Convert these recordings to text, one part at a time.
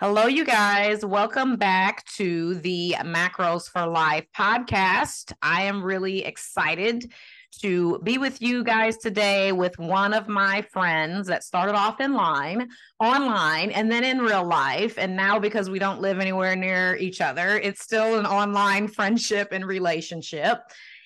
Hello, you guys. Welcome back to the Macros for Life podcast. I am really excited to be with you guys today with one of my friends that started off in line, online, and then in real life. And now, because we don't live anywhere near each other, it's still an online friendship and relationship.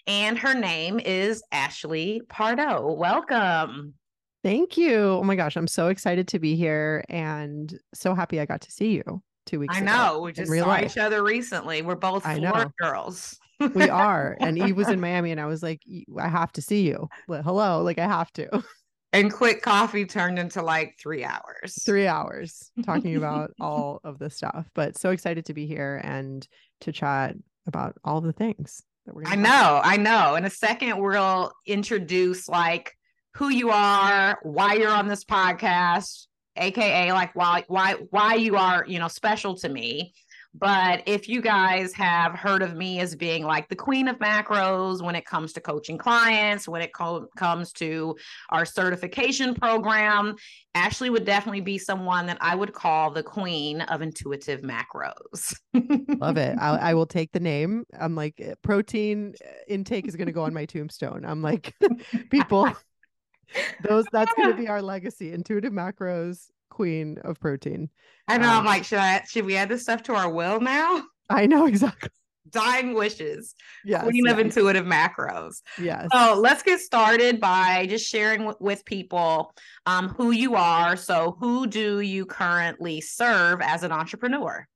And her name is Ashley Pardo. Welcome. Thank you. Oh my gosh, I'm so excited to be here and so happy I got to see you two weeks ago. I know. We just saw life. each other recently. We're both I Florida know. girls. we are. And Eve was in Miami and I was like, I have to see you. But hello, like I have to. And quick coffee turned into like three hours. Three hours talking about all of the stuff. But so excited to be here and to chat about all the things that we're I know, I know. In a second, we'll introduce like who you are, why you're on this podcast, aka like why why why you are, you know, special to me. But if you guys have heard of me as being like the queen of macros when it comes to coaching clients, when it co- comes to our certification program, Ashley would definitely be someone that I would call the queen of intuitive macros. Love it. I, I will take the name. I'm like, eh, protein eh, intake is going to go on my tombstone. I'm like, people those that's going to be our legacy. Intuitive macros, queen of protein. I know. Um, I'm like, should I? Should we add this stuff to our will now? I know exactly. Dying wishes. Yes, queen yes. of intuitive macros. Yes. So let's get started by just sharing w- with people um, who you are. So, who do you currently serve as an entrepreneur?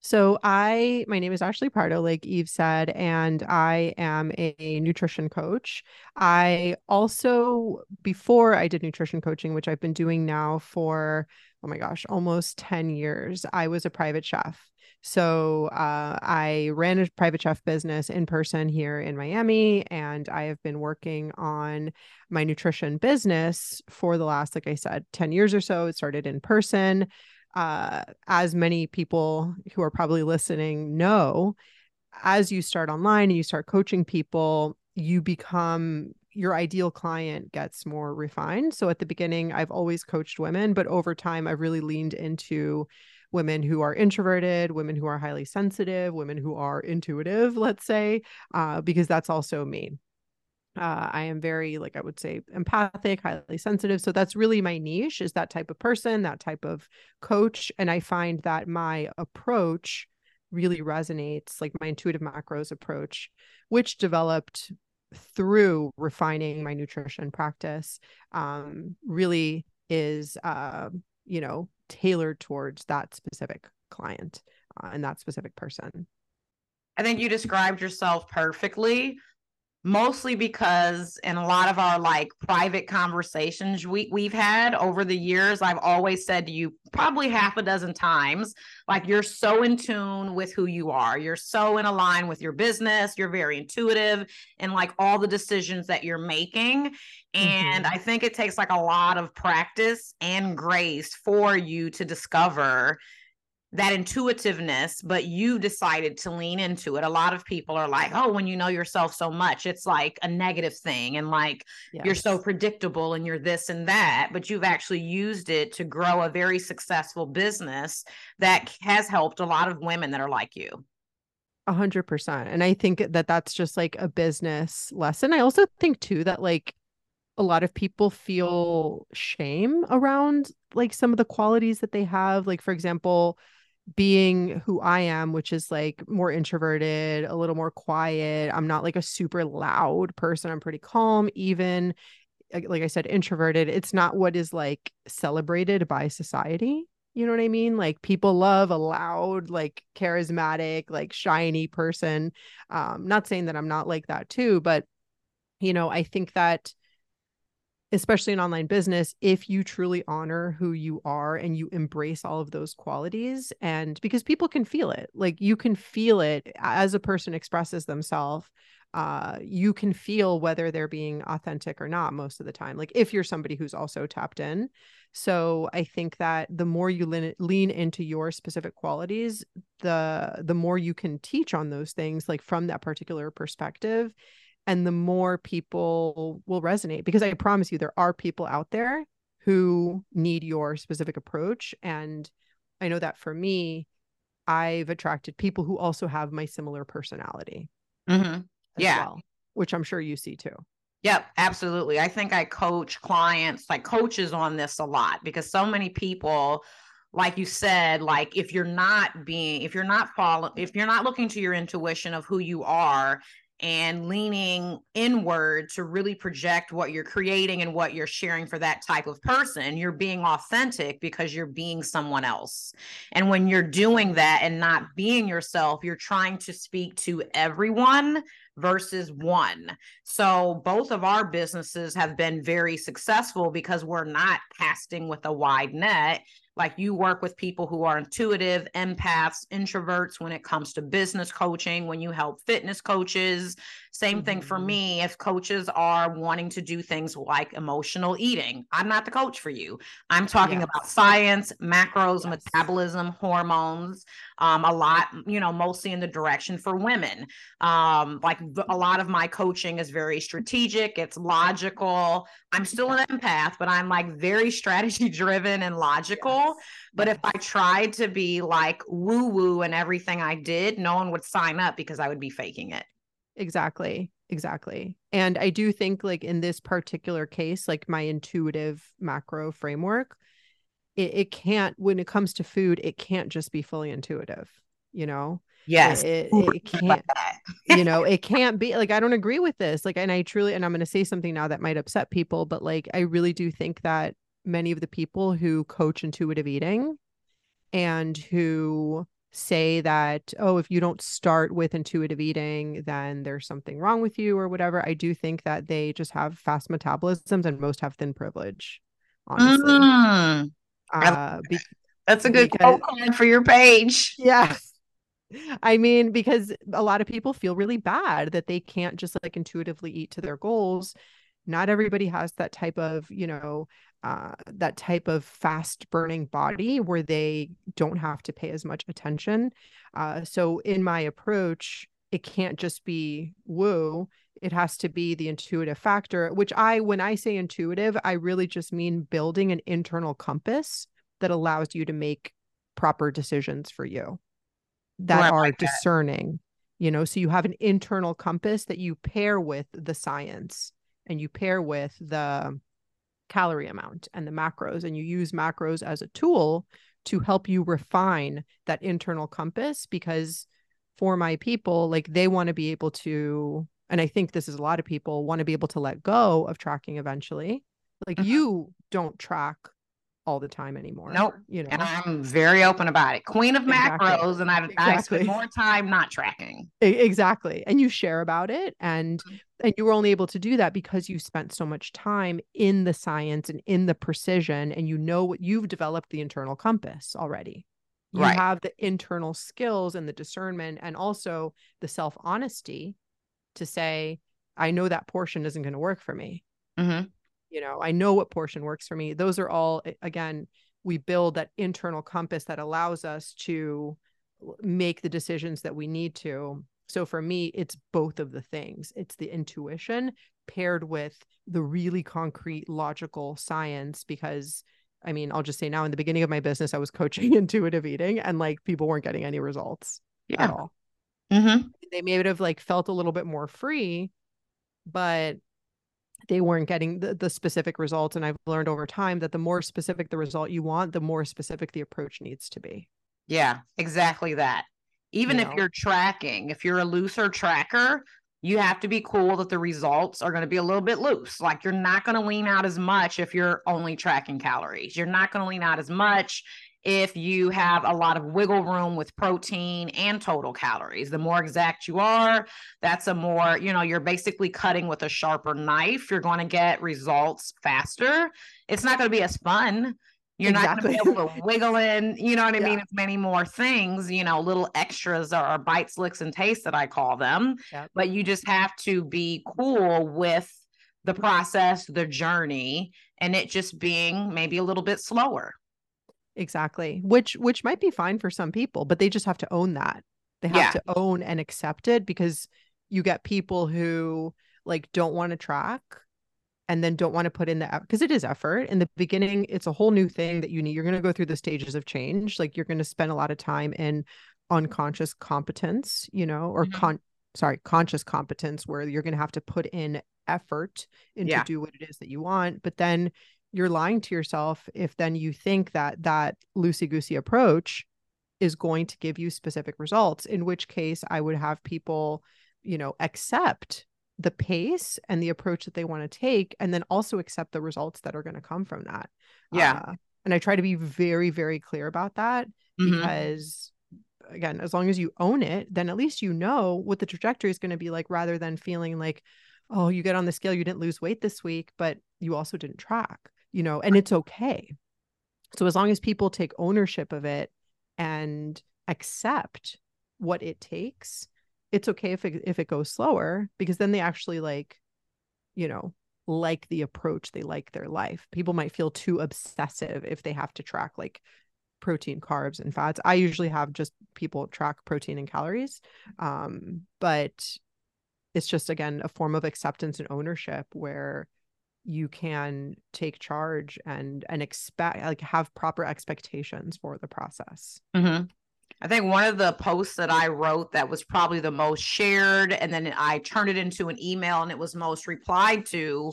So I my name is Ashley Pardo, like Eve said, and I am a nutrition coach. I also before I did nutrition coaching, which I've been doing now for oh my gosh, almost 10 years, I was a private chef. So uh, I ran a private chef business in person here in Miami, and I have been working on my nutrition business for the last, like I said, 10 years or so. It started in person uh, as many people who are probably listening know, as you start online and you start coaching people, you become your ideal client gets more refined. So at the beginning, I've always coached women, but over time, I've really leaned into women who are introverted, women who are highly sensitive, women who are intuitive, let's say, uh, because that's also me. Uh, I am very, like I would say, empathic, highly sensitive. So that's really my niche is that type of person, that type of coach. And I find that my approach really resonates, like my intuitive macros approach, which developed through refining my nutrition practice, um, really is, uh, you know, tailored towards that specific client uh, and that specific person. I think you described yourself perfectly mostly because in a lot of our like private conversations we we've had over the years I've always said to you probably half a dozen times like you're so in tune with who you are. You're so in a line with your business. You're very intuitive and like all the decisions that you're making. And mm-hmm. I think it takes like a lot of practice and grace for you to discover that intuitiveness, but you decided to lean into it. A lot of people are like, oh, when you know yourself so much, it's like a negative thing. And like yes. you're so predictable and you're this and that. But you've actually used it to grow a very successful business that has helped a lot of women that are like you. A hundred percent. And I think that that's just like a business lesson. I also think too that like a lot of people feel shame around like some of the qualities that they have. Like, for example, being who I am, which is like more introverted, a little more quiet. I'm not like a super loud person. I'm pretty calm, even like I said, introverted. It's not what is like celebrated by society. You know what I mean? Like people love a loud, like charismatic, like shiny person. Um, not saying that I'm not like that too, but you know, I think that especially in online business, if you truly honor who you are and you embrace all of those qualities, and because people can feel it, like you can feel it as a person expresses themselves. Uh, you can feel whether they're being authentic or not most of the time. Like if you're somebody who's also tapped in. So I think that the more you lean, lean into your specific qualities, the the more you can teach on those things, like from that particular perspective and the more people will resonate because i promise you there are people out there who need your specific approach and i know that for me i've attracted people who also have my similar personality mm-hmm. yeah well, which i'm sure you see too Yep, absolutely. I think I coach clients, like coaches on this a lot because so many people like you said like if you're not being if you're not following if you're not looking to your intuition of who you are and leaning inward to really project what you're creating and what you're sharing for that type of person. You're being authentic because you're being someone else. And when you're doing that and not being yourself, you're trying to speak to everyone versus one. So both of our businesses have been very successful because we're not casting with a wide net like you work with people who are intuitive, empaths, introverts when it comes to business coaching, when you help fitness coaches. Same mm-hmm. thing for mm-hmm. me. If coaches are wanting to do things like emotional eating, I'm not the coach for you. I'm talking yes. about science, macros, yes. metabolism, hormones, um, a lot, you know, mostly in the direction for women. Um, like a lot of my coaching is very strategic, it's logical. I'm still an empath, but I'm like very strategy driven and logical. Yes. But if I tried to be like woo woo and everything I did, no one would sign up because I would be faking it. Exactly. Exactly. And I do think, like, in this particular case, like my intuitive macro framework, it, it can't, when it comes to food, it can't just be fully intuitive, you know? Yes. It, it, it can't, you know, it can't be like, I don't agree with this. Like, and I truly, and I'm going to say something now that might upset people, but like, I really do think that many of the people who coach intuitive eating and who say that oh if you don't start with intuitive eating then there's something wrong with you or whatever i do think that they just have fast metabolisms and most have thin privilege honestly mm. uh, be- that's a good because, quote for your page yeah I mean, because a lot of people feel really bad that they can't just like intuitively eat to their goals. Not everybody has that type of, you know, uh, that type of fast burning body where they don't have to pay as much attention. Uh, so, in my approach, it can't just be woo. It has to be the intuitive factor, which I, when I say intuitive, I really just mean building an internal compass that allows you to make proper decisions for you that are like discerning, that. you know. So, you have an internal compass that you pair with the science and you pair with the calorie amount and the macros and you use macros as a tool to help you refine that internal compass because for my people like they want to be able to and i think this is a lot of people want to be able to let go of tracking eventually like mm-hmm. you don't track all the time anymore. Nope. You know, and I'm very open about it. Queen of exactly. macros, and I, exactly. I spend more time not tracking. Exactly, and you share about it, and mm-hmm. and you were only able to do that because you spent so much time in the science and in the precision, and you know what you've developed the internal compass already. You right. have the internal skills and the discernment, and also the self honesty to say, I know that portion isn't going to work for me. Mm-hmm you know i know what portion works for me those are all again we build that internal compass that allows us to make the decisions that we need to so for me it's both of the things it's the intuition paired with the really concrete logical science because i mean i'll just say now in the beginning of my business i was coaching intuitive eating and like people weren't getting any results yeah. at all mm-hmm. they may have like felt a little bit more free but they weren't getting the, the specific results and i've learned over time that the more specific the result you want the more specific the approach needs to be. Yeah exactly that. Even you if know? you're tracking if you're a looser tracker you have to be cool that the results are going to be a little bit loose. Like you're not going to lean out as much if you're only tracking calories. You're not going to lean out as much if you have a lot of wiggle room with protein and total calories. The more exact you are, that's a more, you know, you're basically cutting with a sharper knife. You're going to get results faster. It's not going to be as fun. You're exactly. not going to be able to wiggle in, you know what I yeah. mean? It's many more things, you know, little extras or bites, licks, and tastes that I call them. Yep. But you just have to be cool with the process, the journey, and it just being maybe a little bit slower. Exactly. Which which might be fine for some people, but they just have to own that. They have yeah. to own and accept it because you get people who like don't want to track and then don't want to put in the because it is effort in the beginning it's a whole new thing that you need you're going to go through the stages of change like you're going to spend a lot of time in unconscious competence you know or mm-hmm. con sorry conscious competence where you're going to have to put in effort into yeah. do what it is that you want but then you're lying to yourself if then you think that that loosey goosey approach is going to give you specific results in which case i would have people you know accept the pace and the approach that they want to take and then also accept the results that are going to come from that. Yeah. Uh, and i try to be very very clear about that mm-hmm. because again as long as you own it then at least you know what the trajectory is going to be like rather than feeling like oh you get on the scale you didn't lose weight this week but you also didn't track you know and it's okay. So as long as people take ownership of it and accept what it takes it's okay if it, if it goes slower because then they actually like you know like the approach they like their life. People might feel too obsessive if they have to track like protein carbs and fats. I usually have just people track protein and calories um but it's just again a form of acceptance and ownership where you can take charge and and expect like have proper expectations for the process mm-hmm. I think one of the posts that I wrote that was probably the most shared, and then I turned it into an email and it was most replied to.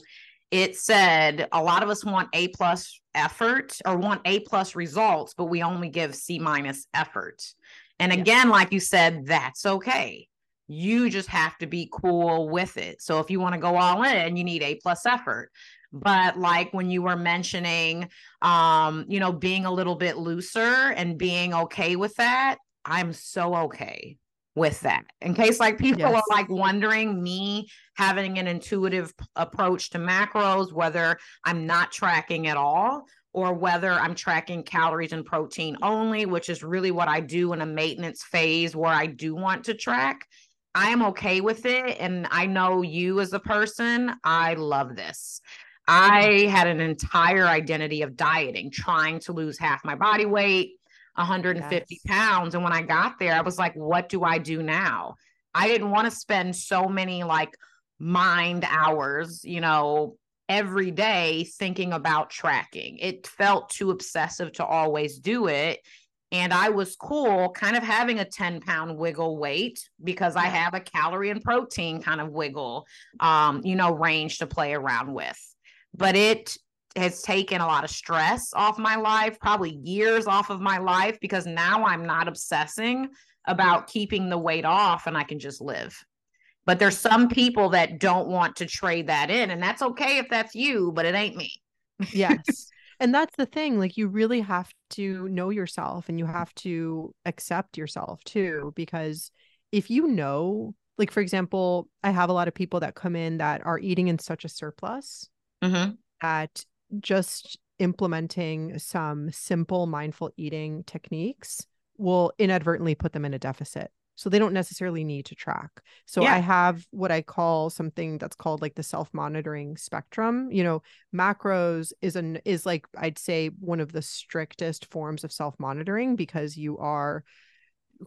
It said a lot of us want A plus effort or want A plus results, but we only give C minus effort. And again, like you said, that's okay. You just have to be cool with it. So if you want to go all in, you need A plus effort but like when you were mentioning um you know being a little bit looser and being okay with that i'm so okay with that in case like people yes. are like wondering me having an intuitive approach to macros whether i'm not tracking at all or whether i'm tracking calories and protein only which is really what i do in a maintenance phase where i do want to track I am okay with it. And I know you as a person, I love this. I had an entire identity of dieting, trying to lose half my body weight, 150 yes. pounds. And when I got there, I was like, what do I do now? I didn't want to spend so many like mind hours, you know, every day thinking about tracking. It felt too obsessive to always do it. And I was cool kind of having a 10 pound wiggle weight because I have a calorie and protein kind of wiggle, um, you know, range to play around with but it has taken a lot of stress off my life, probably years off of my life, because now I'm not obsessing about keeping the weight off and I can just live. But there's some people that don't want to trade that in, and that's okay if that's you, but it ain't me. yes. And that's the thing. Like, you really have to know yourself and you have to accept yourself too. Because if you know, like, for example, I have a lot of people that come in that are eating in such a surplus mm-hmm. that just implementing some simple mindful eating techniques will inadvertently put them in a deficit. So they don't necessarily need to track. So yeah. I have what I call something that's called like the self-monitoring spectrum. You know, macros is an is like I'd say one of the strictest forms of self-monitoring because you are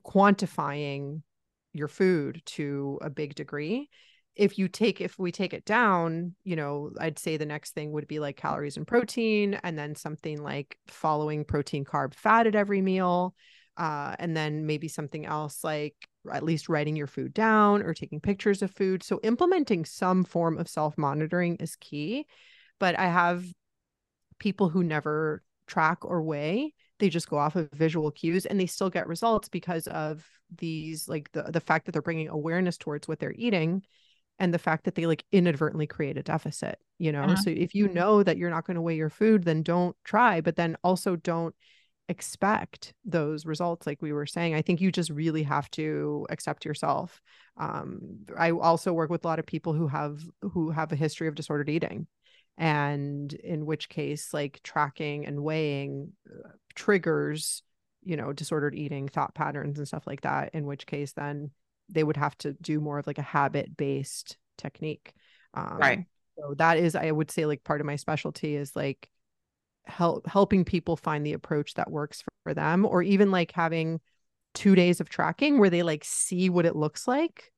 quantifying your food to a big degree if you take if we take it down you know i'd say the next thing would be like calories and protein and then something like following protein carb fat at every meal uh, and then maybe something else like at least writing your food down or taking pictures of food. So implementing some form of self monitoring is key but i have people who never track or weigh. They just go off of visual cues and they still get results because of these like the the fact that they're bringing awareness towards what they're eating and the fact that they like inadvertently create a deficit you know? Uh-huh. so if you know that you're not going to weigh your food then don't try but then also don't expect those results like we were saying i think you just really have to accept yourself um, i also work with a lot of people who have who have a history of disordered eating and in which case like tracking and weighing uh, triggers you know disordered eating thought patterns and stuff like that in which case then they would have to do more of like a habit based technique um, right so that is i would say like part of my specialty is like help helping people find the approach that works for, for them or even like having two days of tracking where they like see what it looks like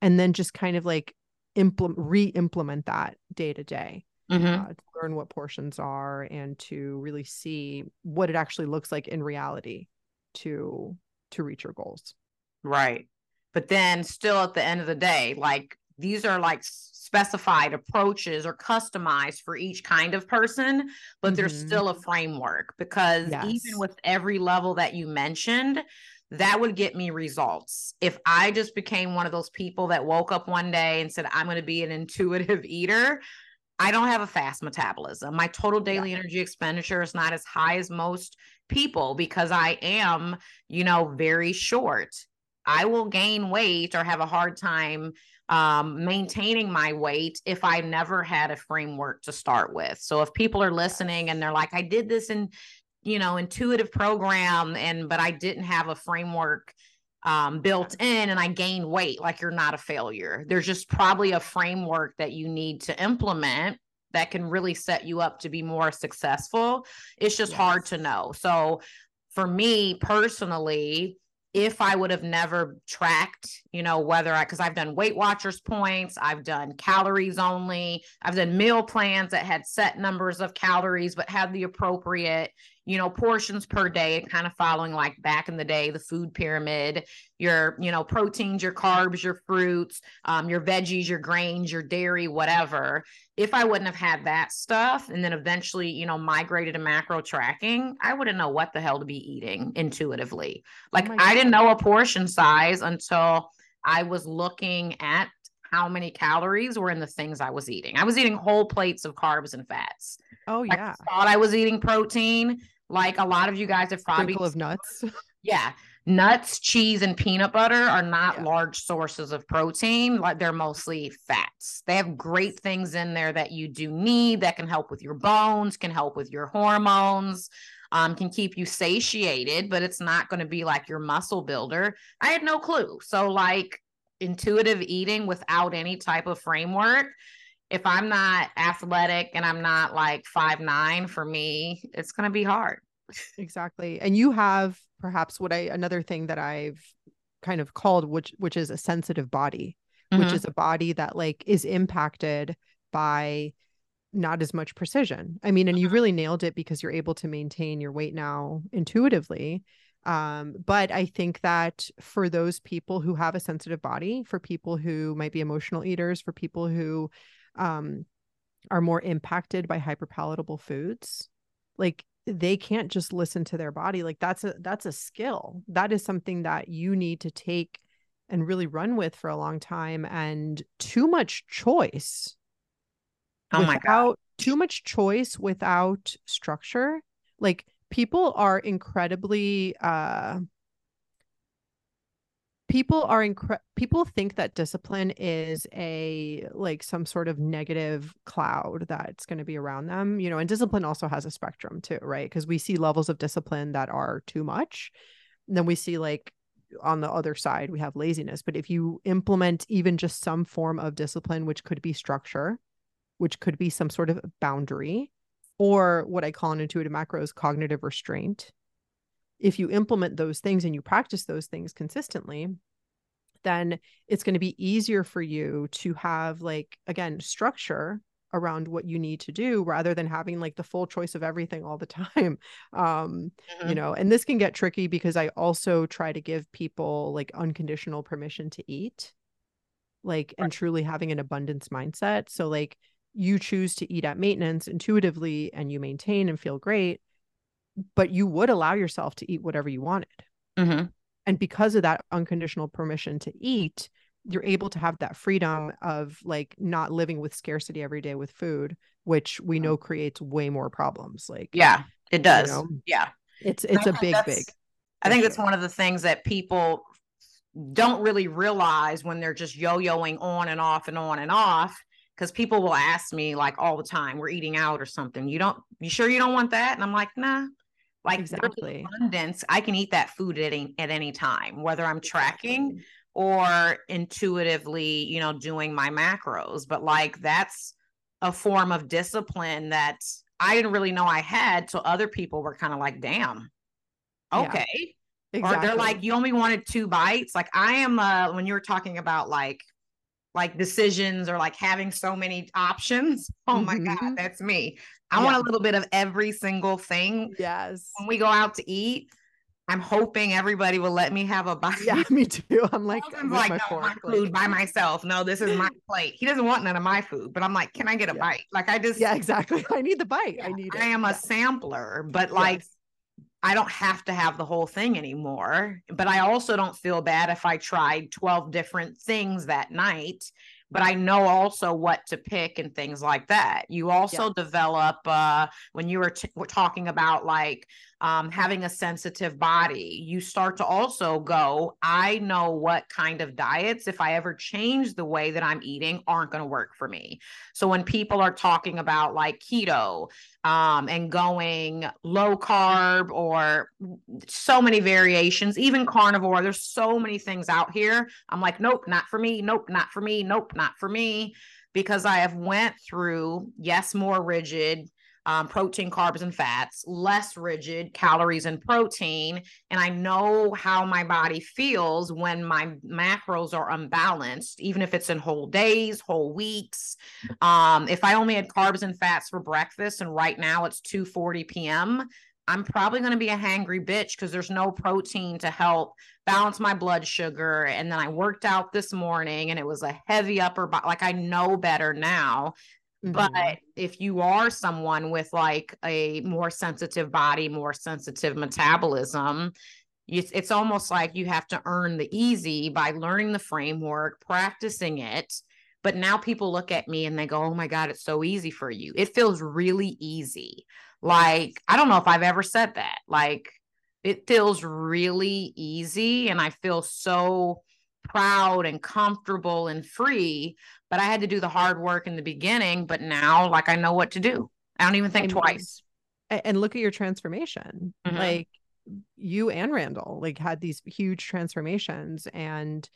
and then just kind of like implement re-implement that day to day mm-hmm. uh, to learn what portions are and to really see what it actually looks like in reality to to reach your goals right but then still at the end of the day like these are like specified approaches or customized for each kind of person but mm-hmm. there's still a framework because yes. even with every level that you mentioned that would get me results. If I just became one of those people that woke up one day and said, I'm going to be an intuitive eater, I don't have a fast metabolism. My total daily yeah. energy expenditure is not as high as most people because I am, you know, very short. I will gain weight or have a hard time um, maintaining my weight if I never had a framework to start with. So if people are listening and they're like, I did this in, you know, intuitive program and but I didn't have a framework um, built in and I gain weight, like you're not a failure. There's just probably a framework that you need to implement that can really set you up to be more successful. It's just yes. hard to know. So for me personally, if I would have never tracked, you know, whether I, because I've done Weight Watchers points, I've done calories only, I've done meal plans that had set numbers of calories, but had the appropriate, you know, portions per day, kind of following like back in the day, the food pyramid, your, you know, proteins, your carbs, your fruits, um, your veggies, your grains, your dairy, whatever. If I wouldn't have had that stuff and then eventually, you know, migrated to macro tracking, I wouldn't know what the hell to be eating intuitively. Oh like oh I didn't know a portion size until I was looking at how many calories were in the things I was eating. I was eating whole plates of carbs and fats. Oh yeah. I thought I was eating protein. Like a lot of you guys have probably of nuts. Yeah. Nuts, cheese, and peanut butter are not yeah. large sources of protein. Like they're mostly fats. They have great things in there that you do need that can help with your bones, can help with your hormones, um, can keep you satiated, but it's not going to be like your muscle builder. I had no clue. So, like intuitive eating without any type of framework, if I'm not athletic and I'm not like five nine, for me, it's going to be hard. Exactly. And you have perhaps what I another thing that I've kind of called which which is a sensitive body, mm-hmm. which is a body that like is impacted by not as much precision. I mean, and you mm-hmm. really nailed it because you're able to maintain your weight now intuitively. Um, but I think that for those people who have a sensitive body, for people who might be emotional eaters, for people who um, are more impacted by hyperpalatable foods, like they can't just listen to their body. Like that's a that's a skill. That is something that you need to take and really run with for a long time. And too much choice Oh my god. Too much choice without structure. Like people are incredibly uh people are incre- people think that discipline is a like some sort of negative cloud that's going to be around them you know and discipline also has a spectrum too right because we see levels of discipline that are too much and then we see like on the other side we have laziness but if you implement even just some form of discipline which could be structure which could be some sort of boundary or what I call an intuitive macros cognitive restraint. If you implement those things and you practice those things consistently, then it's going to be easier for you to have like again structure around what you need to do rather than having like the full choice of everything all the time um mm-hmm. you know and this can get tricky because i also try to give people like unconditional permission to eat like right. and truly having an abundance mindset so like you choose to eat at maintenance intuitively and you maintain and feel great, but you would allow yourself to eat whatever you wanted. Mm-hmm. And because of that unconditional permission to eat, you're able to have that freedom of like not living with scarcity every day with food, which we know creates way more problems. Like, yeah, it does. You know? Yeah. It's it's a big, big. I think it's one of the things that people don't really realize when they're just yo-yoing on and off and on and off because people will ask me like all the time we're eating out or something you don't you sure you don't want that and i'm like nah like exactly abundance i can eat that food at any, at any time whether i'm tracking or intuitively you know doing my macros but like that's a form of discipline that i didn't really know i had so other people were kind of like damn okay yeah. Exactly. Or they're like, you only wanted two bites. Like I am uh when you were talking about like like decisions or like having so many options. Oh my mm-hmm. God, that's me. I yeah. want a little bit of every single thing. Yes. When we go out to eat, I'm hoping everybody will let me have a bite. Yeah, me too. I'm like, I'm like, my, no, my food by myself. No, this is my plate. He doesn't want none of my food, but I'm like, can I get a yeah. bite? Like, I just, yeah, exactly. I need the bite. Yeah, I need. I am a sampler, but like. I don't have to have the whole thing anymore. But I also don't feel bad if I tried 12 different things that night but I know also what to pick and things like that. You also yeah. develop uh, when you were, t- were talking about like um, having a sensitive body. You start to also go, I know what kind of diets, if I ever change the way that I'm eating, aren't going to work for me. So when people are talking about like keto um, and going low carb or so many variations, even carnivore, there's so many things out here. I'm like, nope, not for me. Nope, not for me. Nope, not for me. Because I have went through, yes, more rigid, um, protein, carbs, and fats, less rigid calories and protein. And I know how my body feels when my macros are unbalanced, even if it's in whole days, whole weeks. Um, if I only had carbs and fats for breakfast and right now it's 2 40 p.m., I'm probably going to be a hangry bitch because there's no protein to help balance my blood sugar. And then I worked out this morning and it was a heavy upper body. Like I know better now Mm-hmm. But if you are someone with like a more sensitive body, more sensitive metabolism, it's, it's almost like you have to earn the easy by learning the framework, practicing it. But now people look at me and they go, Oh my God, it's so easy for you. It feels really easy. Like, I don't know if I've ever said that. Like, it feels really easy. And I feel so proud and comfortable and free but I had to do the hard work in the beginning. But now, like, I know what to do. I don't even think and, twice. And look at your transformation. Mm-hmm. Like, you and Randall like had these huge transformations and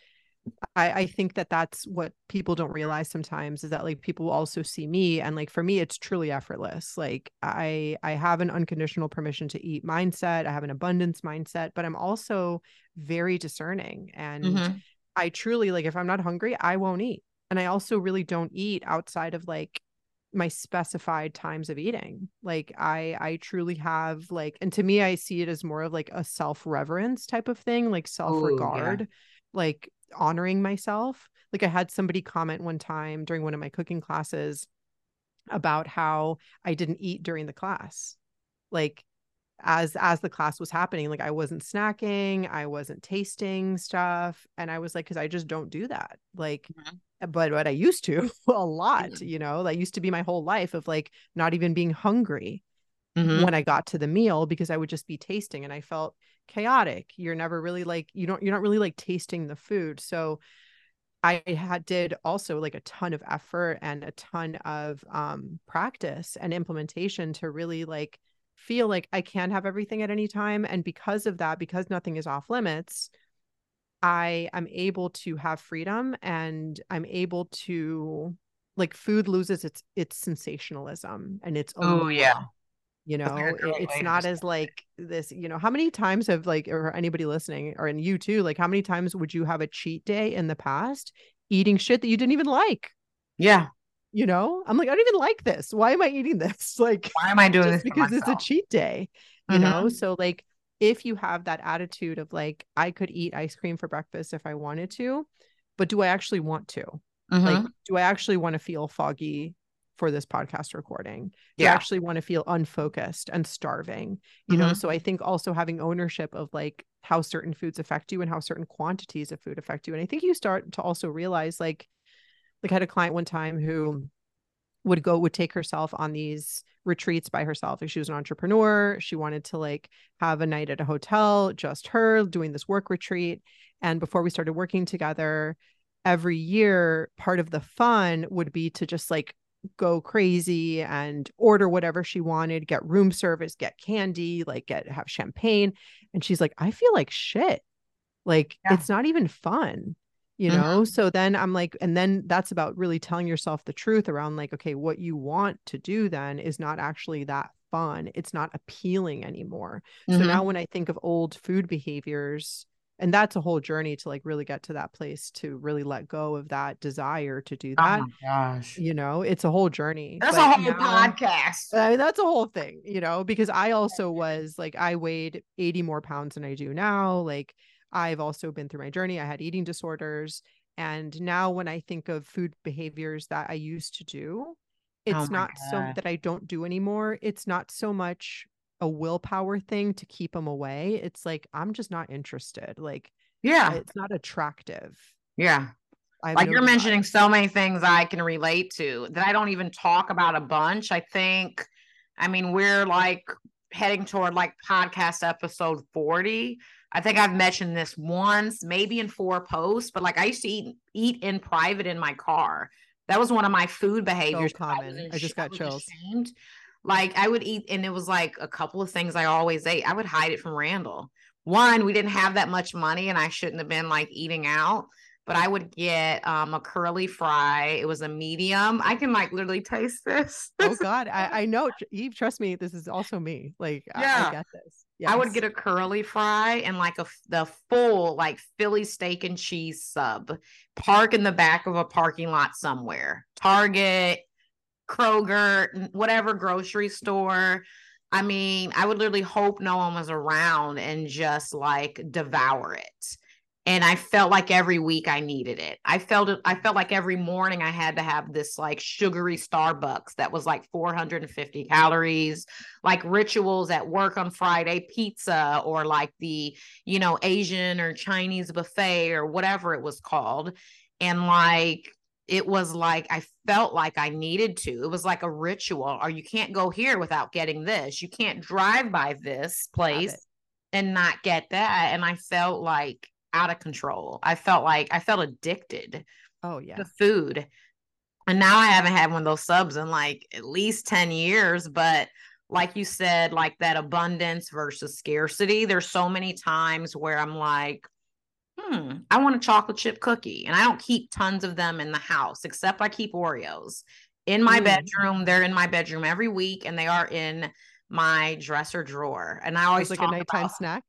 I, I think that that's what people don't realize sometimes is that like people also see me and like for me it's truly effortless like i i have an unconditional permission to eat mindset i have an abundance mindset but i'm also very discerning and mm-hmm. I truly like if i'm not hungry i won't eat. And i also really don't eat outside of like my specified times of eating. Like i i truly have like and to me i see it as more of like a self-reverence type of thing like self-regard yeah. like honoring myself. Like i had somebody comment one time during one of my cooking classes about how i didn't eat during the class. Like as as the class was happening like i wasn't snacking i wasn't tasting stuff and i was like because i just don't do that like mm-hmm but what I used to a lot, you know, that used to be my whole life of like not even being hungry mm-hmm. when I got to the meal because I would just be tasting and I felt chaotic. You're never really like you don't you're not really like tasting the food. So I had did also like a ton of effort and a ton of um practice and implementation to really like feel like I can have everything at any time and because of that because nothing is off limits I am able to have freedom and I'm able to like food loses its its sensationalism and its oh yeah. you know? It, it's not as like this you know how many times have like or anybody listening or in you too like how many times would you have a cheat day in the past eating shit that you didn't even like? Yeah you know? I'm like i don't even like this. Why am i eating this? Like why am i doing this because it's a cheat day you mm-hmm. know? So like if you have that attitude of like i could eat ice cream for breakfast if i wanted to but do i actually want to? Mm-hmm. like do i actually want to feel foggy for this podcast recording? Do yeah. i actually want to feel unfocused and starving you mm-hmm. know so i think also having ownership of like how certain foods affect you and how certain quantities of food affect you. And i think you start to also realize like like i had a client one time who would go would take herself on these retreats by herself. Like she was an entrepreneur. She wanted to like have a night at a hotel, just her doing this work retreat. And before we started working together, every year, part of the fun would be to just like go crazy and order whatever she wanted, get room service, get candy, like get have champagne. And she's like, I feel like shit. Like yeah. it's not even fun you mm-hmm. know so then i'm like and then that's about really telling yourself the truth around like okay what you want to do then is not actually that fun it's not appealing anymore mm-hmm. so now when i think of old food behaviors and that's a whole journey to like really get to that place to really let go of that desire to do that. Oh gosh. You know, it's a whole journey. That's but a whole now, podcast. I mean, that's a whole thing, you know, because I also was like I weighed 80 more pounds than I do now. Like I've also been through my journey. I had eating disorders. And now when I think of food behaviors that I used to do, oh it's oh not God. so that I don't do anymore. It's not so much a willpower thing to keep them away. It's like I'm just not interested. Like, yeah, it's not attractive. Yeah. Like you're mentioning so many things I can relate to that I don't even talk about a bunch. I think, I mean, we're like heading toward like podcast episode 40. I think I've mentioned this once, maybe in four posts, but like I used to eat eat in private in my car. That was one of my food behaviors. So common. I, I just got chills. Ashamed. Like I would eat, and it was like a couple of things I always ate. I would hide it from Randall. One, we didn't have that much money, and I shouldn't have been like eating out but I would get um, a curly fry. It was a medium. I can like literally taste this. oh God, I, I know. Eve, trust me, this is also me. Like, yeah. I, I get this. Yes. I would get a curly fry and like a the full like Philly steak and cheese sub. Park in the back of a parking lot somewhere. Target, Kroger, whatever grocery store. I mean, I would literally hope no one was around and just like devour it and I felt like every week I needed it. I felt it. I felt like every morning I had to have this like sugary Starbucks that was like 450 calories, like rituals at work on Friday, pizza or like the you know Asian or Chinese buffet or whatever it was called, and like it was like I felt like I needed to. It was like a ritual, or you can't go here without getting this. You can't drive by this place and not get that. And I felt like out of control. I felt like I felt addicted. Oh yeah. To food. And now I haven't had one of those subs in like at least 10 years, but like you said, like that abundance versus scarcity. There's so many times where I'm like, hmm, I want a chocolate chip cookie. And I don't keep tons of them in the house, except I keep Oreos in my mm. bedroom. They're in my bedroom every week and they are in my dresser drawer. And I always like a nighttime about, snack.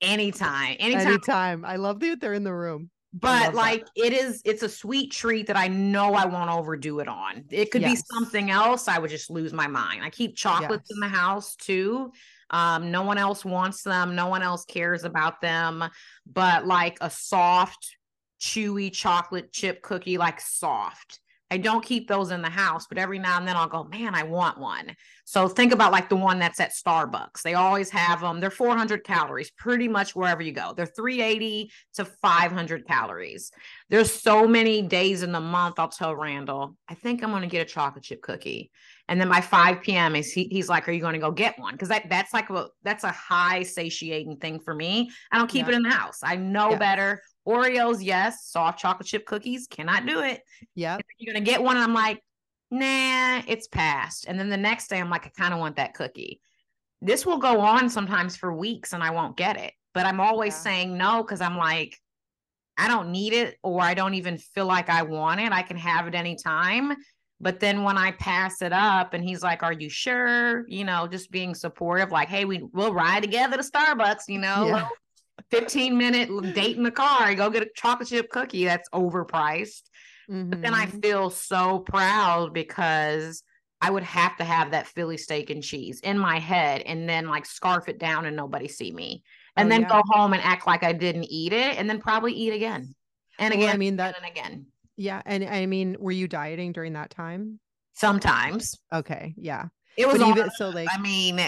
Anytime, anytime, anytime. I love that they're in the room. But like that. it is, it's a sweet treat that I know I won't overdo it on. It could yes. be something else. I would just lose my mind. I keep chocolates yes. in the house too. Um, no one else wants them. No one else cares about them. But like a soft, chewy chocolate chip cookie, like soft I don't keep those in the house, but every now and then I'll go, man, I want one. So think about like the one that's at Starbucks. They always have them. They're 400 calories pretty much wherever you go. They're 380 to 500 calories. There's so many days in the month. I'll tell Randall, I think I'm going to get a chocolate chip cookie. And then by 5 p.m. is he, he's like, are you going to go get one? Because that, that's like a that's a high satiating thing for me. I don't keep yeah. it in the house. I know yeah. better. Oreos, yes. Soft chocolate chip cookies, cannot do it. Yeah. You're gonna get one, and I'm like, nah, it's past. And then the next day, I'm like, I kind of want that cookie. This will go on sometimes for weeks and I won't get it. But I'm always yeah. saying no because I'm like, I don't need it or I don't even feel like I want it. I can have it anytime. But then when I pass it up and he's like, Are you sure? You know, just being supportive, like, hey, we we'll ride together to Starbucks, you know, yeah. 15 minute date in the car, go get a chocolate chip cookie that's overpriced. Mm-hmm. But then I mm-hmm. feel so proud because I would have to have that Philly steak and cheese in my head and then like scarf it down and nobody see me. And oh, then yeah. go home and act like I didn't eat it and then probably eat again. And again, well, I mean that and again. Yeah. And I mean, were you dieting during that time? Sometimes. Okay. Yeah. It was even, so like I mean,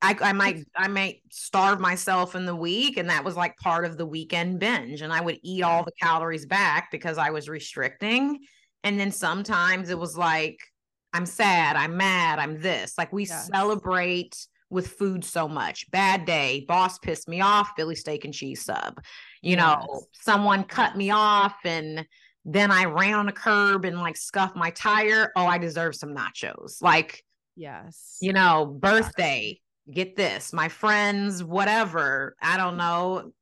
I, I might I might starve myself in the week and that was like part of the weekend binge and I would eat all the calories back because I was restricting and then sometimes it was like I'm sad, I'm mad, I'm this. Like we Yes. celebrate with food so much. Bad day, boss pissed me off, Philly steak and cheese sub. You know, someone cut me off and then I ran on a curb and like scuffed my tire. Oh, I deserve some nachos. Like, Yes. you know, birthday, get this, my friends, whatever. I don't know,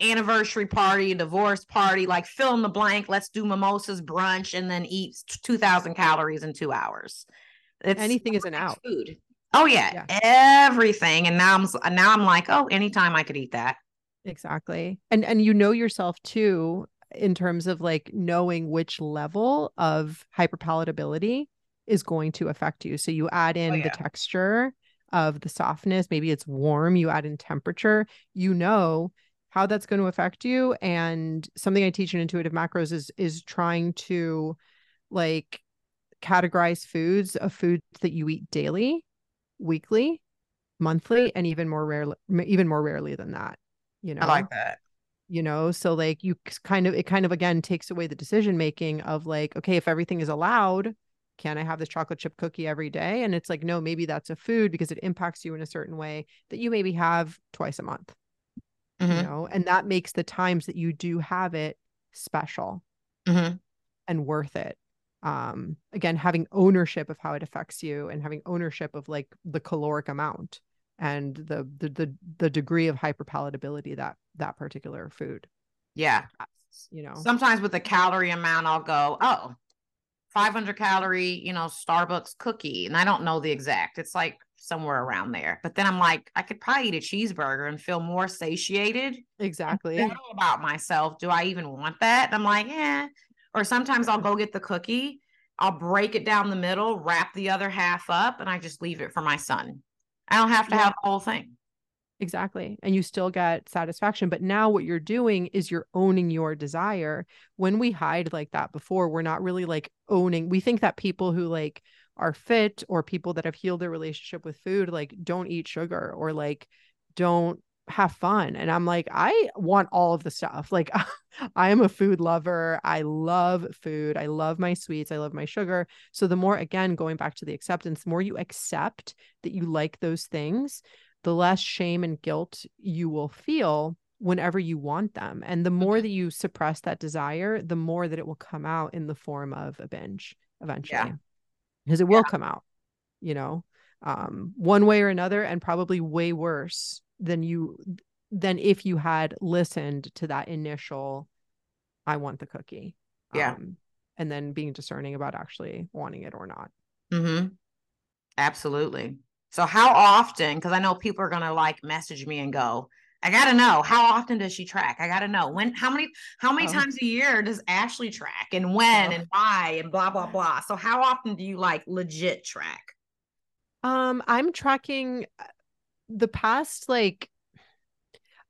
anniversary party, divorce party, like fill in the blank. Let's do mimosas, brunch, and then eat 2,000 calories in two hours. It's Anything is an out. food. Oh yeah, everything. And now I'm now I'm like, oh, anytime I could eat that. Exactly. And and you know yourself too in terms of like knowing which level of hyperpalatability is going to affect you. So you add in Oh, yeah. the texture of the softness, maybe it's warm, you add in temperature, you know how that's going to affect you and something I teach in intuitive macros is is trying to like categorize foods of foods that you eat daily, weekly, monthly and even more rarely even more rarely than that, you know I like that. you know so like you kind of it kind of again takes away the decision making of like okay if everything is allowed can i have this chocolate chip cookie every day? And it's like no maybe that's a food because it impacts you in a certain way that you maybe have twice a month. You Mhm, know and that makes the times that you do have it special. Mhm. and worth it. Um again having ownership of how it affects you and having ownership of like the caloric amount and the the the, the degree of hyperpalatability that that particular food Yeah. you know? Sometimes with the calorie amount, I'll go, oh, 500 calorie, you know, Starbucks cookie. And I don't know the exact. It's like somewhere around there. But then I'm like, I could probably eat a cheeseburger and feel more satiated. exactly about myself. Do I even want that? And I'm like, yeah. Or sometimes I'll go get the cookie, I'll break it down the middle, wrap the other half up, and I just leave it for my son. I don't have to Yeah. have the whole thing. Exactly. And you still get satisfaction. But now what you're doing is you're owning your desire. When we hide like that before, we're not really like owning. We think that people who like are fit or people that have healed their relationship with food, like don't eat sugar or like don't have fun. And I'm like, I want all of the stuff. Like, I am a food lover. I love food. I love my sweets. I love my sugar. So, the more, again, going back to the acceptance, the more you accept that you like those things, the less shame and guilt you will feel whenever you want them. And the more Mhm. that you suppress that desire, the more that it will come out in the form of a binge eventually. Because it will come out, you know, um, one way or another, and probably way worse than you than if you had listened to that initial I want the cookie. Yeah. Um, and then being discerning about actually wanting it or not. Mm-hmm. Absolutely. So how often, because I know people are gonna like message me and go, I gotta know how often does she track? I gotta know when how many how many Oh. times a year does Ashley track and when Oh. and why and blah blah blah. So how often do you like legit track? Um, I'm tracking uh, the past like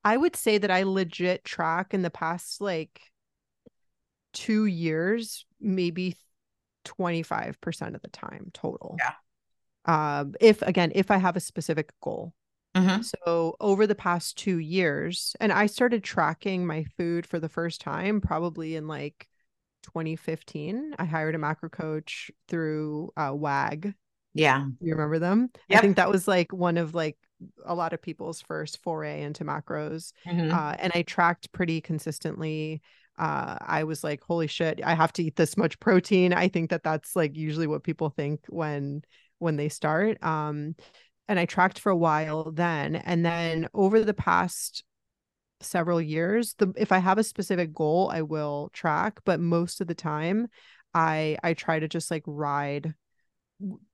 I would say that I legit track in the past like two years, maybe 25% of the time total. Yeah. Um, if again, if I have a specific goal. Mm-hmm. So over the past two years, and I started tracking my food for the first time probably in like 2015. I hired a macro coach through uh, WAG. Yeah. You remember them? I think that was like one of like a lot of people's first foray into macros. Mhm. Uh, and I tracked pretty consistently. Uh, I was like, holy shit, I have to eat this much protein. I think that that's like usually what people think when when they start. Um, and I tracked for a while then, and then over the past several years, the if I have a specific goal, I will track. But most of the time, I I try to just like ride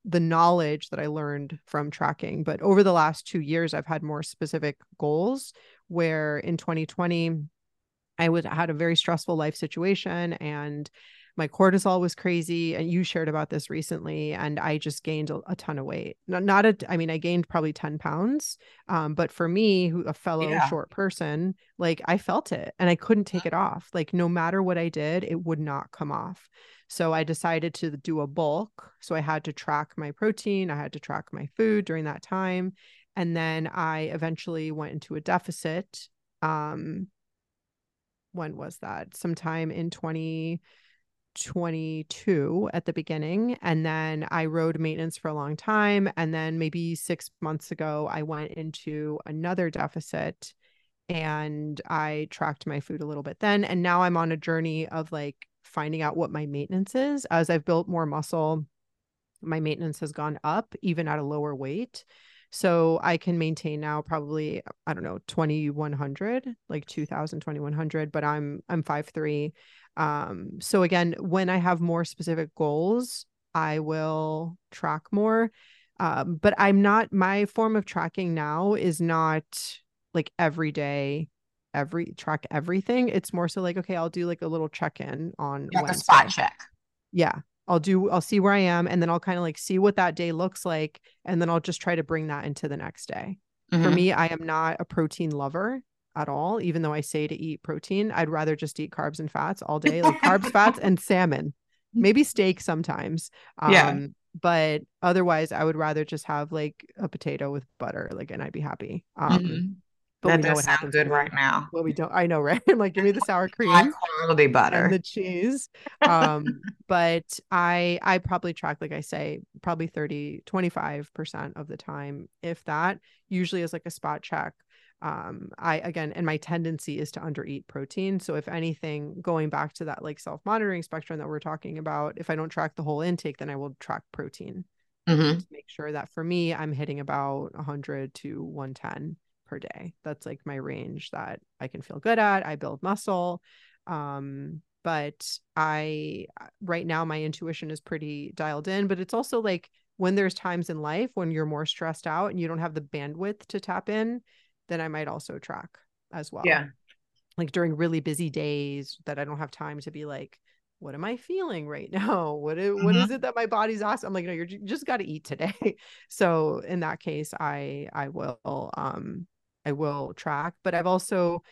the knowledge that I learned from tracking. But over the last two years, I've had more specific goals where in 2020, I was had a very stressful life situation and my cortisol was crazy. And you shared about this recently. And I just gained a, a ton of weight. Not, not a, I mean, I gained probably 10 pounds. Um, but for me, who a fellow Yeah. short person, like I felt it and I couldn't take it off. Like no matter what I did, it would not come off. So I decided to do a bulk. So I had to track my protein, I had to track my food during that time. And then I eventually went into a deficit. Um, when was that? Sometime in 22 at the beginning and then I rode maintenance for a long time and then maybe 6 months ago I went into another deficit and I tracked my food a little bit then and now I'm on a journey of like finding out what my maintenance is. As I've built more muscle my maintenance has gone up even at a lower weight. So I can maintain now probably I don't know 2100 like 2000 2100 but I'm I'm 5'3 um, so again, when I have more specific goals, I will track more. Um, but I'm not my form of tracking now is not like every day, every track everything. It's more so like, okay, I'll do like a little check-in on like Wednesday. a spot check. Yeah. I'll do I'll see where I am and then I'll kind of like see what that day looks like and then I'll just try to bring that into the next day. Mm-hmm. For me, I am not a protein lover at all, even though I say to eat protein. I'd rather just eat carbs and fats all day, like carbs, fats, and salmon, maybe steak sometimes. Um, yeah. But otherwise, I would rather just have like a potato with butter, like, and I'd be happy. Um, mm-hmm. But that we know what happens good right now. Well, we don't. I know, right? I'm like, give me the sour cream, quality butter, and the cheese. Um, but I, I probably track, like I say, probably 30, 25 percent of the time, if that. Usually is like a spot check um i again and my tendency is to undereat protein. So if anything going back to that like self-monitoring spectrum that we're talking about if i don't track the whole intake then i will track protein mm-hmm. to make sure that for me i'm hitting about 100 to 110 per day. That's like my range that i can feel good at. I build muscle. Um but i right now my intuition is pretty dialed in but it's also like when there's times in life when you're more stressed out and you don't have the bandwidth to tap in then I might also track as well. Yeah. Like during really busy days that I don't have time to be like, what am I feeling right now? What is, mm-hmm. what is it that my body's asking? I'm like, no, you're you just got to eat today. so in that case, I I will um I will track, but I've also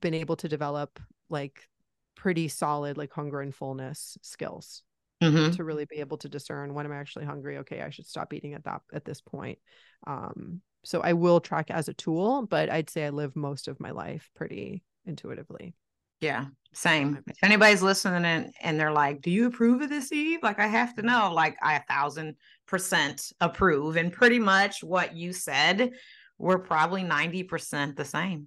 been able to develop like pretty solid like hunger and fullness skills mm-hmm. to really be able to discern when am I actually hungry. Okay, I should stop eating at that at this point. Um, so I will track as a tool, but I'd say I live most of my life pretty intuitively. Yeah, same. If anybody's listening and, and they're like, Do you approve of this, Eve? Like, I have to mm-hmm. know. Like, I a thousand percent approve. And pretty much what you said, we're probably 90% the same.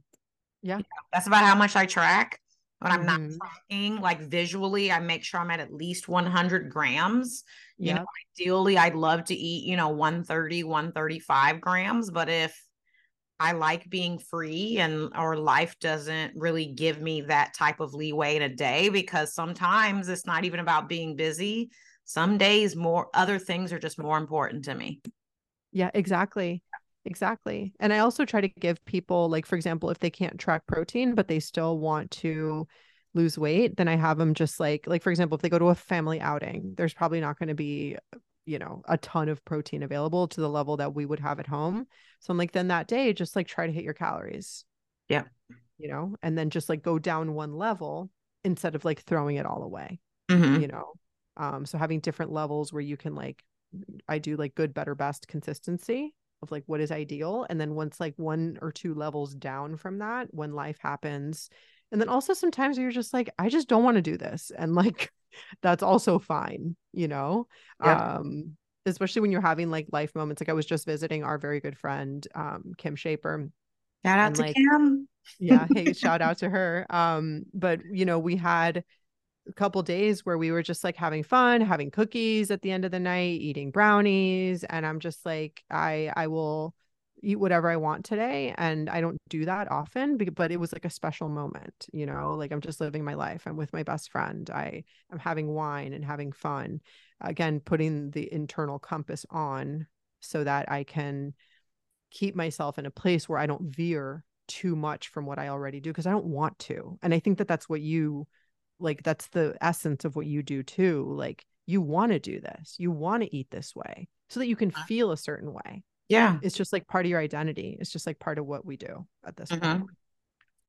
Yeah. yeah. That's about how much I track. When I'm mm-hmm. not tracking, like visually, I make sure I'm at at least 100 grams. You yep. know, ideally, I'd love to eat, you know, 130, 135 grams. But if I like being free and or life doesn't really give me that type of leeway in a day because sometimes it's not even about being busy. Some days more other things are just more important to me. Yeah, exactly. Exactly. And I also try to give people, like, for example, if they can't track protein, but they still want to lose weight, then I have them just like, like, for example, if they go to a family outing, there's probably not going to be, you know, a ton of protein available to the level that we would have at home. So I'm like, then that day, just like try to hit your calories. Yeah. You know, and then just like go down one level instead of like throwing it all away, mm-hmm. you know? Um, so having different levels where you can like, I do like good, better, best consistency of like what is ideal and then once like one or two levels down from that when life happens and then also sometimes you're just like i just don't want to do this and like that's also fine you know? Yeah. um especially when you're having like life moments like i was just visiting our very good friend um kim shaper shout out and, to like, kim. Yeah hey shout out to her. Um but you know we had couple days where we were just like having fun, having cookies at the end of the night, eating brownies, and I'm just like I I will eat whatever I want today and I don't do that often but it was like a special moment you know? Like I'm just living my life I'm with my best friend I am having wine and having fun. Again putting the internal compass on so that I can keep myself in a place where I don't veer too much from what I already do because I don't want to and I think that that's what you like that's the essence of what you do too like you want to do this you want to eat this way so that you can uh-huh. feel a certain way yeah it's just like part of your identity it's just like part of what we do at this mm-hmm. point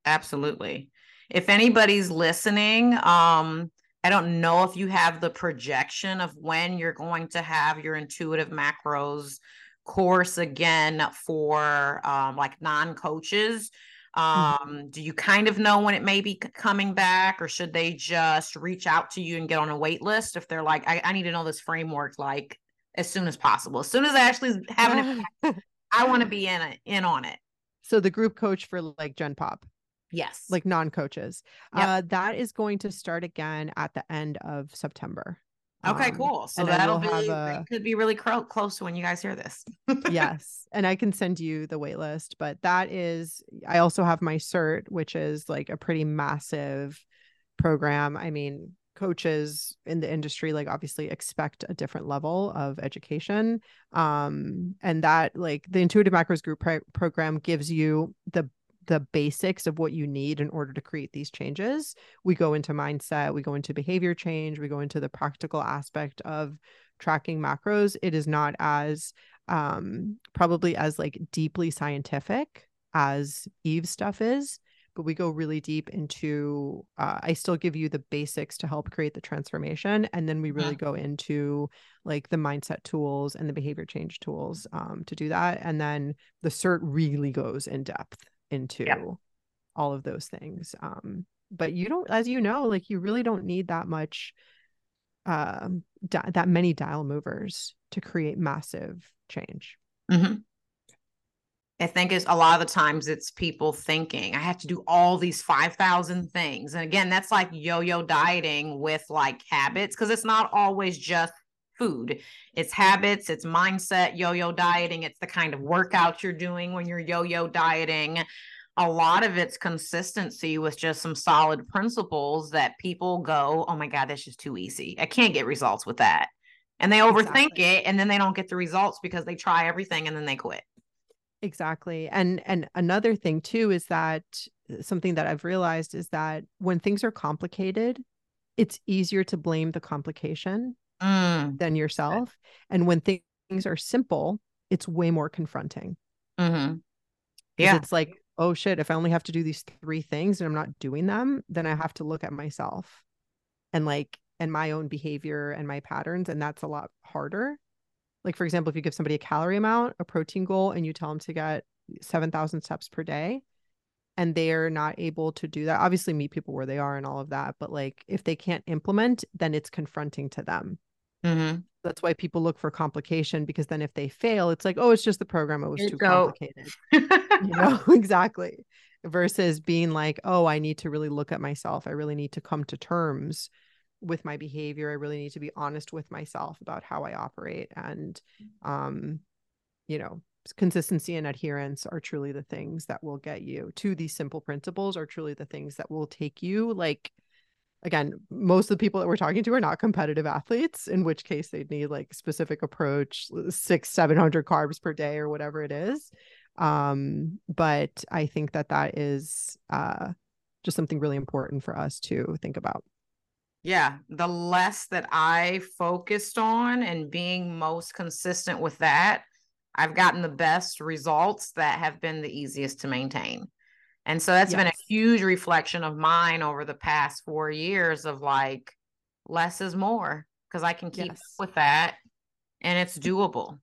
absolutely if anybody's listening um i don't know if you have the projection of when you're going to have your intuitive macros course again for um like non-coaches Mm-hmm. Um, do you kind of know when it may be coming back, or should they just reach out to you and get on a wait list if they're like, I, I need to know this framework like as soon as possible. As soon as I actually have it, I want to be in it, in on it. So the group coach for like Gen Pop. Yes. Like non-coaches. Yep. Uh, that is going to start again at the end of September. Okay, um, cool. So that'll be a, could be really cro- close to when you guys hear this. yes, and I can send you the wait list, but that is I also have my cert, which is like a pretty massive program. I mean, coaches in the industry like obviously expect a different level of education um and that like the intuitive macros group pro- program gives you the the basics of what you need in order to create these changes. We go into mindset, we go into behavior change, we go into the practical aspect of tracking macros. It is not as um probably as like deeply scientific as Eve's stuff is, but we go really deep into uh, I still give you the basics to help create the transformation and then we really yeah. go into like the mindset tools and the behavior change tools um, to do that and then the cert really goes in depth into yeah. all of those things um but you don't as you know like you really don't need that much um di- that many dial movers to create massive change mm-hmm. I think it's a lot of the times it's people thinking I have to do all these 5,000 things. And again, that's like yo yo dieting with like habits because it's not always just food. It's habits, it's mindset, yo yo dieting, it's the kind of workout you're doing when you're yo yo dieting. A lot of it's consistency with just some solid principles that people go, oh my God, that's just too easy. I can't get results with that. And they overthink exactly. it and then they don't get the results because they try everything and then they quit. Exactly. And and another thing too is that something that I've realized is that when things are complicated, it's easier to blame the complication mm. than yourself. And when th- things are simple, it's way more confronting. Mm-hmm. Yeah. It's like, oh shit, if I only have to do these three things and I'm not doing them, then I have to look at myself and like, and my own behavior and my patterns. And that's a lot harder. Like, for example, if you give somebody a calorie amount, a protein goal, and you tell them to get 7,000 steps per day, and they're not able to do that, obviously meet people where they are and all of that. But like, if they can't implement, then it's confronting to them. Mm-hmm. That's why people look for complication because then if they fail, it's like, oh, it's just the program. It was too complicated. you know, exactly. Versus being like, oh, I need to really look at myself. I really need to come to terms with my behavior. I really need to be honest with myself about how I operate. And, um, you know, consistency and adherence are truly the things that will get you to these simple principles, are truly the things that will take you like again, most of the people that we're talking to are not competitive athletes, in which case they'd need like specific approach, six, 700 carbs per day or whatever it is. Um, but I think that that is uh, just something really important for us to think about. Yeah, the less that I focused on and being most consistent with that, I've gotten the best results that have been the easiest to maintain. And so that's yes. been a huge reflection of mine over the past four years of like less is more because I can keep yes. with that and it's doable.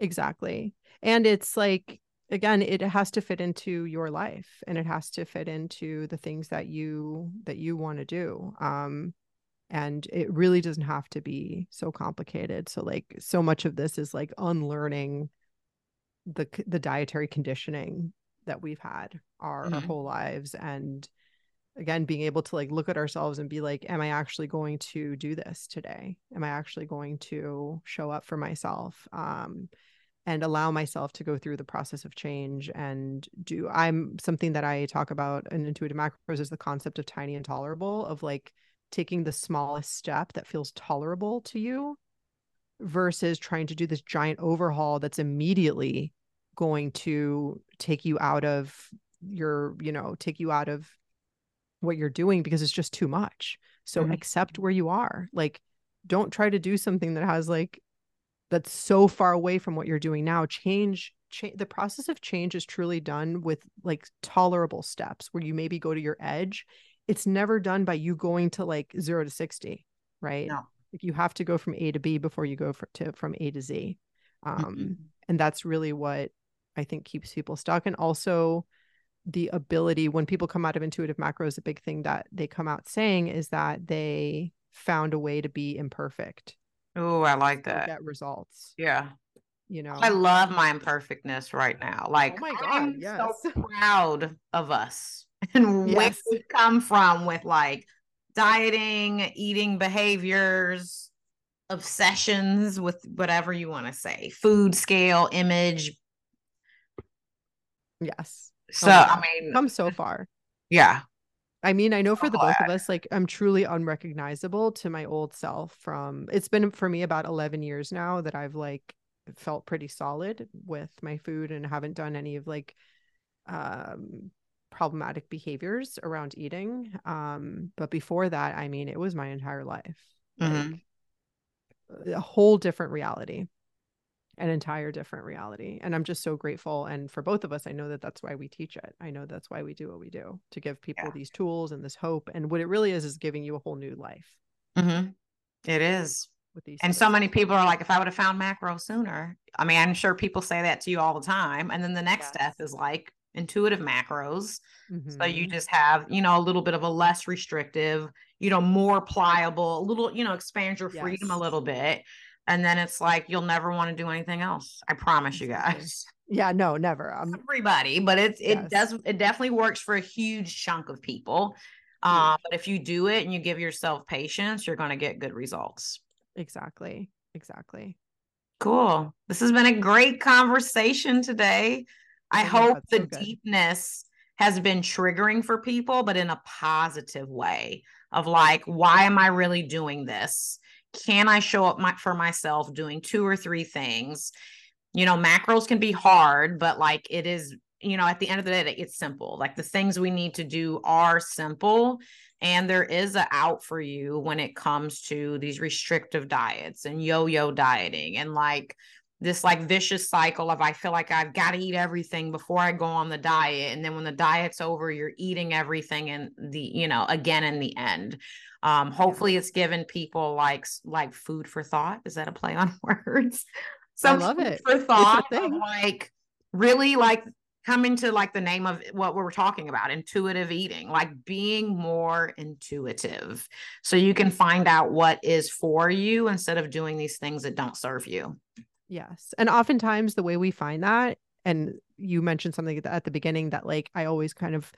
Exactly. And it's like, again, it has to fit into your life and it has to fit into the things that you that you want to do. Um, and it really doesn't have to be so complicated. So like so much of this is like unlearning the the dietary conditioning that we've had our, mm-hmm. our whole lives and again being able to like look at ourselves and be like am i actually going to do this today am i actually going to show up for myself um and allow myself to go through the process of change and do i'm something that i talk about in intuitive macros is the concept of tiny and tolerable of like taking the smallest step that feels tolerable to you versus trying to do this giant overhaul that's immediately going to take you out of your you know take you out of what you're doing because it's just too much so mm-hmm. accept where you are like don't try to do something that has like that's so far away from what you're doing now change change the process of change is truly done with like tolerable steps where you maybe go to your edge it's never done by you going to like 0 to 60 right no. like you have to go from a to b before you go for, to from a to z um mm-hmm. and that's really what I think keeps people stuck. And also, the ability when people come out of intuitive macros, a big thing that they come out saying is that they found a way to be imperfect. Oh, I like that. Get results. Yeah. You know, I love my imperfectness right now. Oh like, oh my God, I'm yes. so proud of us and where we come from with like dieting, eating behaviors, obsessions with whatever you want to say, food scale, image. Yes. So, I mean, Come so far. yeah. I mean, I know for the both of us, like I'm truly unrecognizable to my old self from it's been for me about 11 years now that I've like felt pretty solid with my food and haven't done any of like um problematic behaviors around eating. Um, but before that, I mean, it was my entire life. Like Mhm. a whole different reality. An entire different reality. And I'm just so grateful. And for both of us, I know that that's why we teach it. I know that's why we do what we do to give people Yeah. these tools and this hope. And what it really is, is giving you a whole new life hmm It is. with these. And so many people are like, if I would have found macro sooner, I mean, I'm sure people say that to you all the time. And then the next step is like intuitive macros. So you Mhm. just have, you know, a little bit of a less restrictive, you know, more pliable, a little, you know, expand your freedom a little bit. And then it's like you'll never want to do anything else. I promise you guys. yeah, no, never. Um, Everybody, but it's it Yes. does it definitely works for a huge chunk of people. Um, but if you do it and you give yourself patience, you're gonna get good results. exactly. Exactly. Cool. This has been a great conversation today. I Oh hope the so deepness has been triggering for people, but in a positive way of like, why am I really doing this? Can I show up my, for myself doing two or three things? You know, macros can be hard, but like it is, you know, at the end of the day, it's simple. Like the things we need to do are simple. And there is a out for you when it comes to these restrictive diets and yo-yo dieting and like this like vicious cycle of I feel like I've got to eat everything before I go on the diet. And then when the diet's over, you're eating everything and the, you know, again in the end. Um, hopefully it's given people like like food for thought. Is that a play on words? Some love food it. for thought like really like coming to like the name of what we we're talking about intuitive eating like being more intuitive so you can find out what is for you instead of doing these things that don't serve you Yes. And oftentimes the way we find that, and you mentioned something at the, at the beginning that like I always kind of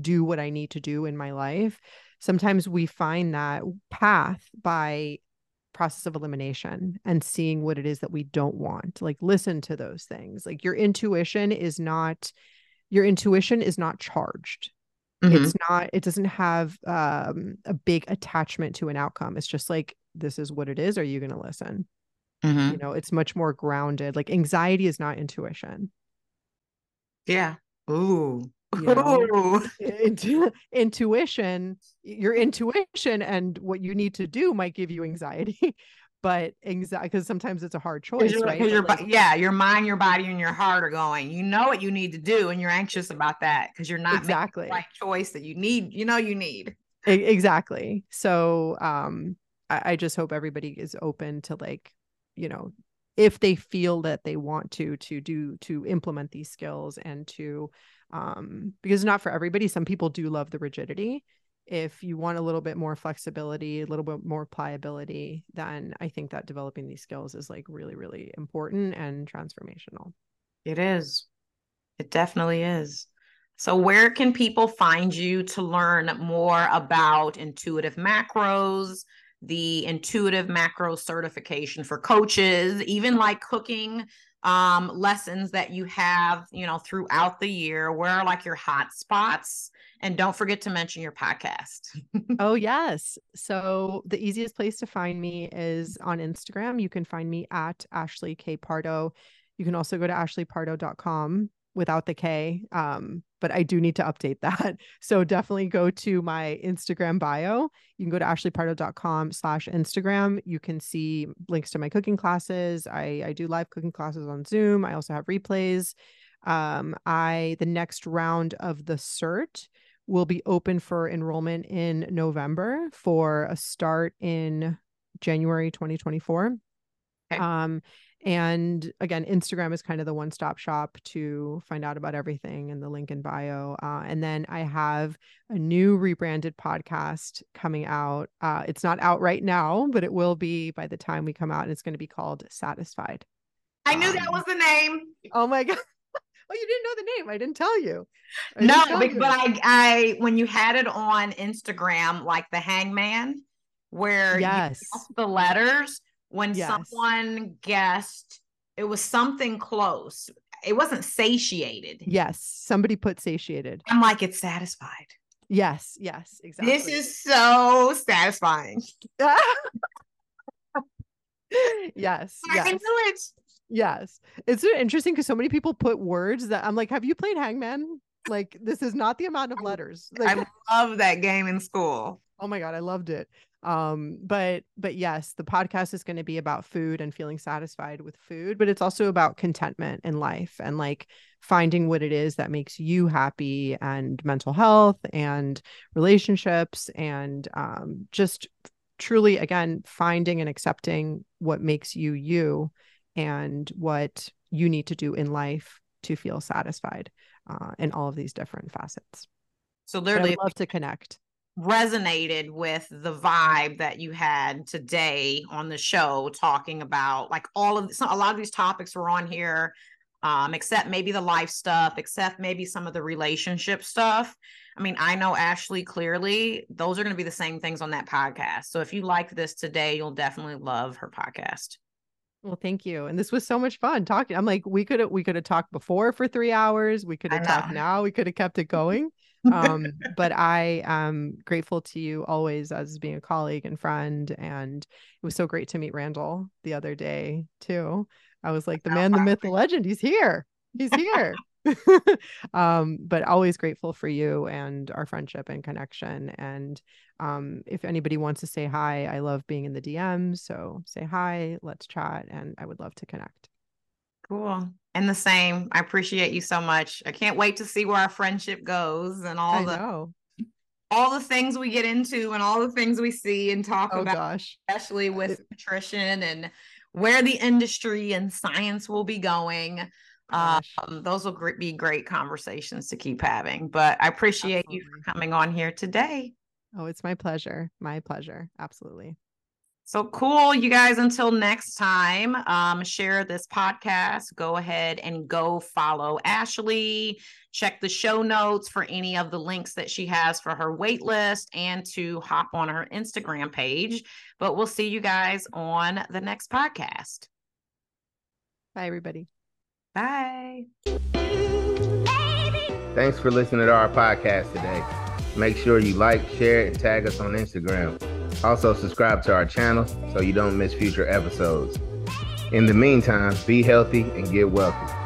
do what I need to do in my life. Sometimes we find that path by process of elimination and seeing what it is that we don't want. Like listen to those things. Like your intuition is not your intuition is not charged. Mm-hmm. It's not it doesn't have um a big attachment to an outcome. It's just like this is what it is. Are you going to listen? Mhm. you know it's much more grounded like anxiety is not intuition yeah ooh You know? Intu- intuition your intuition and what you need to do might give you anxiety but anxiety because sometimes it's a hard choice right? your like, yeah your mind your body and your heart are going you know what you need to do and you're anxious about that because you're not exactly making the right choice that you need you know you need. Exactly. So um I, I just hope everybody is open to like you know if they feel that they want to to do to implement these skills and to um because not for everybody some people do love the rigidity if you want a little bit more flexibility a little bit more pliability then i think that developing these skills is like really really important and transformational It is. It definitely is. So, where can people find you to learn more about intuitive macros, the intuitive macro certification for coaches, even like cooking um, lessons that you have, you know, throughout the year? Where are like your hot spots? And don't forget to mention your podcast. Oh, yes. So the easiest place to find me is on Instagram. You can find me at Ashley K. Pardo. You can also go to ashleypardo.com without the K. Um, but I do need to update that. So definitely go to my Instagram bio. You can go to ashleypardo.com slash Instagram. You can see links to my cooking classes. I, I do live cooking classes on Zoom. I also have replays. Um, I the next round of the cert will be open for enrollment in November for a start in January 2024. Okay. Um, and again, Instagram is kind of the one stop shop to find out about everything in the link in bio. Uh, and then I have a new rebranded podcast coming out. Uh, it's not out right now, but it will be by the time we come out. And it's going to be called Satisfied. I knew um, that was the name. Oh my God. Oh, you didn't know the name. I didn't tell you. I no, tell but, you. but I, I, when you had it on Instagram, like the hangman, where yes. the letters, when yes. someone guessed it was something close. It wasn't satiated. Yes. Somebody put satiated. I'm like, it's satisfied. Yes. Yes. Exactly. This is so satisfying. yes. Yes. I knew it. Yes. It's interesting because so many people put words that I'm like, have you played Hangman? Like, this is not the amount of letters. Like, I love that game in school. Oh my God. I loved it um but but yes the podcast is going to be about food and feeling satisfied with food but it's also about contentment in life and like finding what it is that makes you happy and mental health and relationships and um just truly again finding and accepting what makes you you and what you need to do in life to feel satisfied uh, in all of these different facets. So literally love to connect resonated with the vibe that you had today on the show talking about like all of a lot of these topics were on here um except maybe the life stuff except maybe some of the relationship stuff i mean i know ashley clearly those are going to be the same things on that podcast so if you like this today you'll definitely love her podcast well, thank you. And this was so much fun talking. I'm like, we could have we could have talked before for three hours. We could have talked now. We could have kept it going um, but I am grateful to you always as being a colleague and friend. And it was so great to meet Randall the other day too. I was like, the man, the myth, the legend, he's here. He's here. um, but always grateful for you and our friendship and connection. And um, if anybody wants to say hi, I love being in the DMs. So say hi, let's chat, and I would love to connect. Cool. And the same. I appreciate you so much. I can't wait to see where our friendship goes and all I the know. all the things we get into and all the things we see and talk oh, about, gosh. especially with it, nutrition and where the industry and science will be going. Um, those will be great conversations to keep having. But I appreciate Absolutely. you for coming on here today. Oh, it's my pleasure. My pleasure. Absolutely. So cool, you guys. Until next time, um, share this podcast. Go ahead and go follow Ashley. Check the show notes for any of the links that she has for her wait list and to hop on her Instagram page. But we'll see you guys on the next podcast. Bye, everybody. Bye. Thanks for listening to our podcast today. Make sure you like, share, and tag us on Instagram. Also, subscribe to our channel so you don't miss future episodes. In the meantime, be healthy and get wealthy.